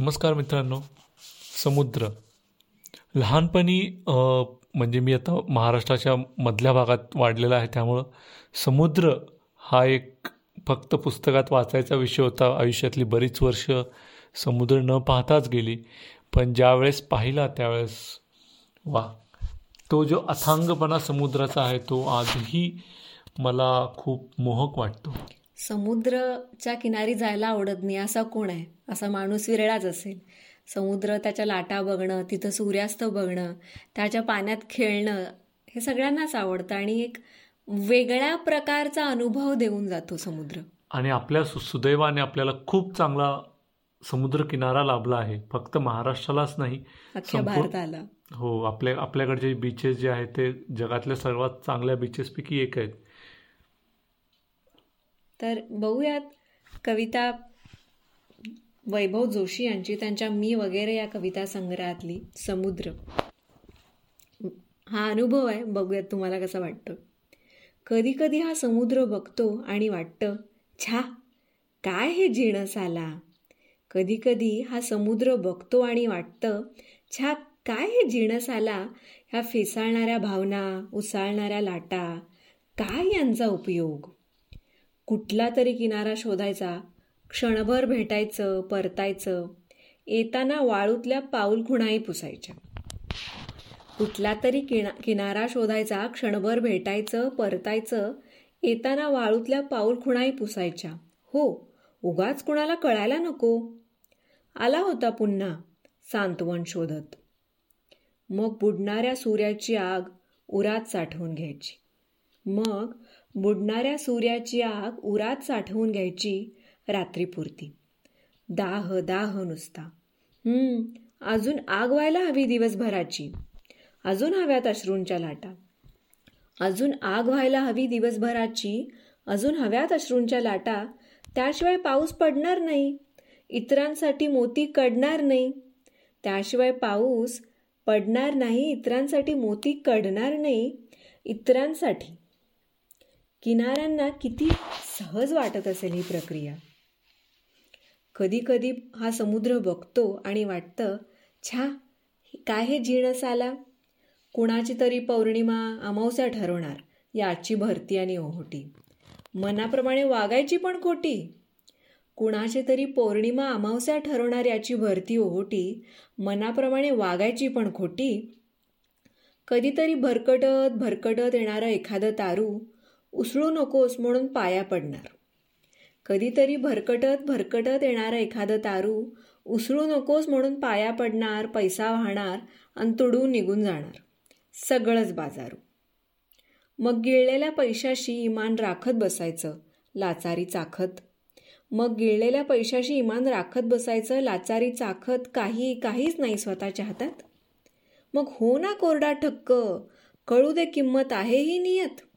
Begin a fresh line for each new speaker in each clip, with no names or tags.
नमस्कार मित्रांनो. समुद्र. लहानपणी म्हणजे मी आता महाराष्ट्राच्या मधल्या भागात वाढलेला आहे त्यामुळं समुद्र हा एक फक्त पुस्तकात वाचायचा विषय होता. आयुष्यातली बरीच वर्ष समुद्र न पाहताच गेली. पण ज्यावेळेस पाहिला त्यावेळेस वा. तो जो अथांगपणा समुद्राचा आहे तो आजही मला खूप मोहक वाटतो.
समुद्रच्या किनारी जायला आवडत नाही असा कोण आहे? असा माणूस विरळाच असेल. समुद्र त्याच्या लाटा बघणं तिथं सूर्यास्त बघणं त्याच्या पाण्यात खेळणं हे सगळ्यांनाच आवडतं आणि एक वेगळ्या प्रकारचा अनुभव देऊन जातो समुद्र.
आणि आपल्या सुदैवाने आपल्याला खूप चांगला समुद्र किनारा लाभला आहे. फक्त महाराष्ट्रालाच नाही
अख्ख्या भारताला.
हो आपल्या आपल्याकडचे बीचेस जे आहेत ते जगातल्या सर्वात चांगल्या बीचेसपैकी एक आहेत.
तर बघूयात कविता वैभव जोशी यांची त्यांच्या मी वगैरे या कविता संग्रहातली समुद्र. हा अनुभव आहे बघूयात तुम्हाला कसं वाटतं. कधी कधी हा समुद्र बघतो आणि वाटतं छा काय हे जिणस आला कधी कधी हा समुद्र बघतो आणि वाटतं छा काय हे जिणस आला ह्या फेसाळणाऱ्या भावना उसाळणाऱ्या लाटा काय यांचा उपयोग? कुठला तरी किनारा शोधायचा क्षणभर भेटायचं परतायचं येताना वाळूतल्या पाऊल खुणाही पुसायच्या. कुठला तरी किना किनारा शोधायचा क्षणभर भेटायचं परतायचं येताना वाळूतल्या पाऊल खुणाही पुसायच्या. हो उगाच कुणाला कळायला नको. आला होता पुन्हा सांत्वन शोधत. मग बुडणाऱ्या सूर्याची आग उरात साठवून घ्यायची. मग बुडणाऱ्या सूर्याची आग उरात साठवून घ्यायची रात्रीपुरती. दाह दाह नुसता. हम्म अजून आग व्हायला हवी दिवसभराची. अजून हव्यात अश्रूंच्या लाटा. अजून आग व्हायला हवी दिवसभराची. अजून हव्यात अश्रूंच्या लाटा. त्याशिवाय पाऊस पडणार नाही. इतरांसाठी मोती कडणार नाही. त्याशिवाय पाऊस पडणार नाही इतरांसाठी मोती कडणार नाही. इतरांसाठी किनाऱ्यांना किती सहज वाटत असेल ही प्रक्रिया? कधी कधी हा समुद्र बघतो आणि वाटतं छा काय हे जीणस आला कुणाची तरी पौर्णिमा अमावस्या ठरवणार याची भरती आणि ओहोटी. मनाप्रमाणे वागायची पण खोटी. कुणाची तरी पौर्णिमा अमावस्या ठरवणार याची भरती ओहोटी मनाप्रमाणे वागायची पण खोटी. कधीतरी भरकटत भरकटत येणारं एखादं तारू उसळू नकोस म्हणून पाया पडणार. कधीतरी भरकटत भरकटत येणारं एखादं तारू उसळू नकोस म्हणून पाया पडणार पैसा वाहणार आणि तुडून निघून जाणार. सगळंच बाजारू. मग गिळलेल्या पैशाशी इमान राखत बसायचं लाचारी चाखत. मग गिळलेल्या पैशाशी इमान राखत बसायचं लाचारी चाखत काही काहीच नाही स्वतःच्या हातात. मग हो ना कोरडा ठक्क कळू दे किंमत आहे ही नियत.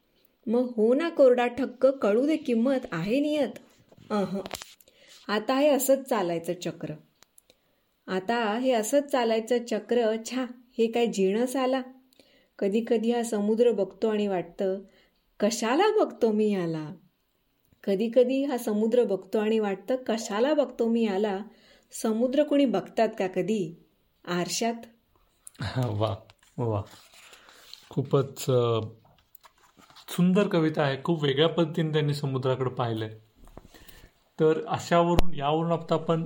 मग हो ना कोरडा ठक्क कळू दे किंमत आहे नियत. अह. आता हे असंच चालायचं चक्र. आता हे असंच चालायचं चक्र छा हे काय जीणस आला. कधी कधी हा समुद्र बघतो आणि वाटतं कशाला बघतो मी याला? कधी कधी हा समुद्र बघतो आणि वाटतं कशाला बघतो मी याला? समुद्र कोणी बघतात का कधी? आरशात?
वा वा. खूपच सुंदर कविता आहे खूप वेगळ्या पद्धतीने त्यांनी समुद्राकडे पाहिलं आहे तर अशावरून यावरून आता आपण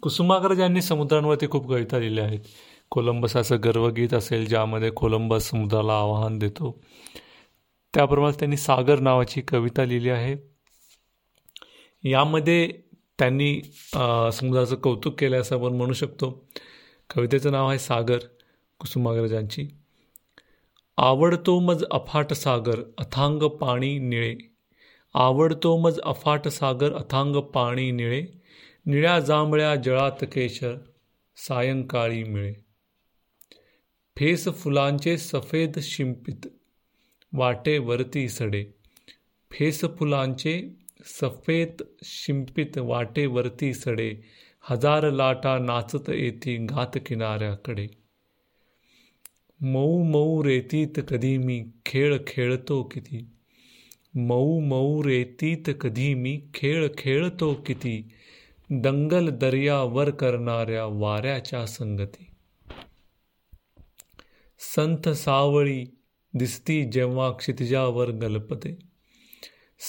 कुसुमाग्रज यांनी समुद्रांवरती खूप कविता लिहिल्या आहेत. कोलंबसाचं गर्वगीत असेल ज्यामध्ये कोलंबस समुद्राला आवाहन देतो. त्याप्रमाणे त्यांनी सागर नावाची कविता लिहिली आहे. यामध्ये त्यांनी समुद्राचं कौतुक केलं असं आपण म्हणू शकतो. कवितेचं नाव आहे सागर कुसुमाग्रजांची. आवडतो मज अफाट सागर अथांग पाणी निळे. आवडतो मज अफाट सागर अथांग पाणी निळे. निळ्या जांभळ्या जळात केशर सायंकाळी मिळे. फेस फुलांचे सफेद शिंपित वाटे वरती सडे. फेस फुलांचे सफेद शिंपित वाटे वरती सडे. हजार लाटा नाचत येती घात किनाऱ्याकडे. मऊ मऊ रेतीत कधी मी खेळ खेळतो किती? मऊ मऊ रेतीत कधी मी खेळ खेळतो किती? दंगल दर्यावर करणाऱ्या वाऱ्याच्या संगती. संथ सावळी दिसती जेव्हा क्षितिजावर गलपते.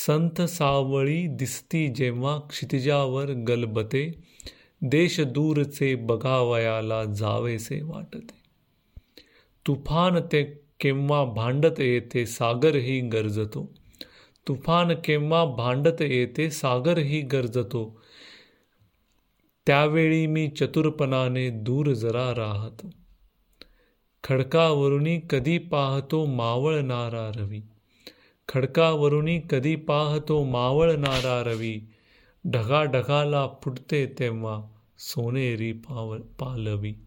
संथ सावळी दिसती जेव्हा क्षितिजावर गलबते. देश दूरचे बघावयाला जावेसे वाटते. तुफान ते केव्हा भांडत येते सागरही गरजतो. तुफान केव्हा भांडत येते सागरही गरजतो. त्यावेळी मी चतुरपणाने दूर जरा राहतो. खडकावरुणी कधी पाहतो मावळणारा रवी. खडकावरुणी कधी पाहतो मावळणारा रवी. ढगा ढगाला फुटते तेव्हा सोनेरी पाव पालवी.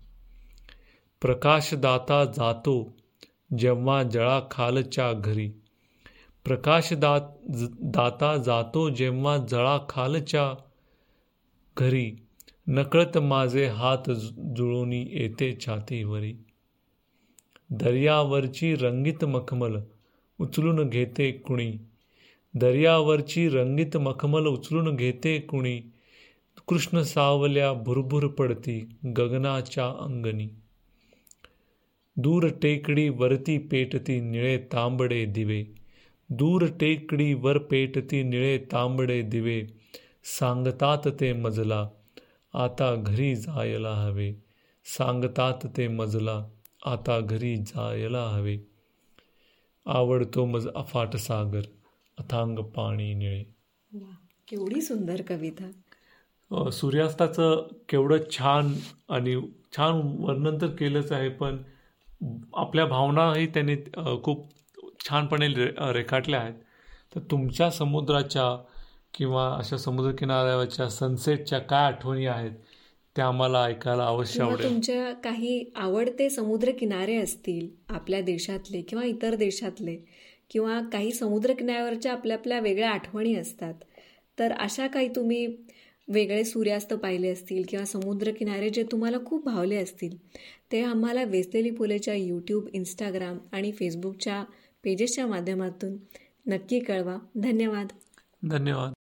प्रकाशदाता जातो जेव्हा जळाखालच्या घरी. प्रकाशदात दाता जातो जेव्हा जळाखालच्या घरी. नकळत माझे हात जुळोनी येते छातीवरी. दर्यावरची रंगीत मखमल उचलून घेते कुणी. दर्यावरची रंगीत मखमल उचलून घेते कुणी. कृष्ण सावल्या भुरभुर पडती गगनाच्या अंगणी. दूर टेकडी वरती पेटती निळे तांबडे दिवे दूर टेकडी वर पेटती निळे तांबडे दिवे सांगतात ते मजला आता घरी जायला हवे सांगतात ते मजला आता घरी जायला हवे आवडतो मज अफाट सागर अथांग पाणी निळे
केवढी सुंदर कविता.
सूर्यास्ताचं केवढं छान आणि छान वर्णन तर केलंच आहे पण आपल्या भावनाही त्यांनी खूप छानपणे रे रेखाटल्या आहेत. तर तुमच्या समुद्राच्या किंवा अशा समुद्रकिनाऱ्यावरच्या सनसेटच्या काय आठवणी आहेत? त्या आम्हाला ऐकायला अवश्य आवडेल.
तुमच्या काही आवडते समुद्रकिनारे असतील आपल्या देशातले किंवा इतर देशातले किंवा काही समुद्रकिनाऱ्यावरच्या आपल्या आपल्या वेगळ्या आठवणी असतात तर अशा काही तुम्ही वेगळे सूर्यास्त पाहिले असतील किंवा समुद्रकिनारे जे तुम्हाला खूप भावले असतील ते आम्हाला वेसलेली फुलेच्या यूट्यूब इंस्टाग्राम आणि फेसबुकच्या पेजेसच्या माध्यमातून नक्की कळवा. धन्यवाद.
धन्यवाद.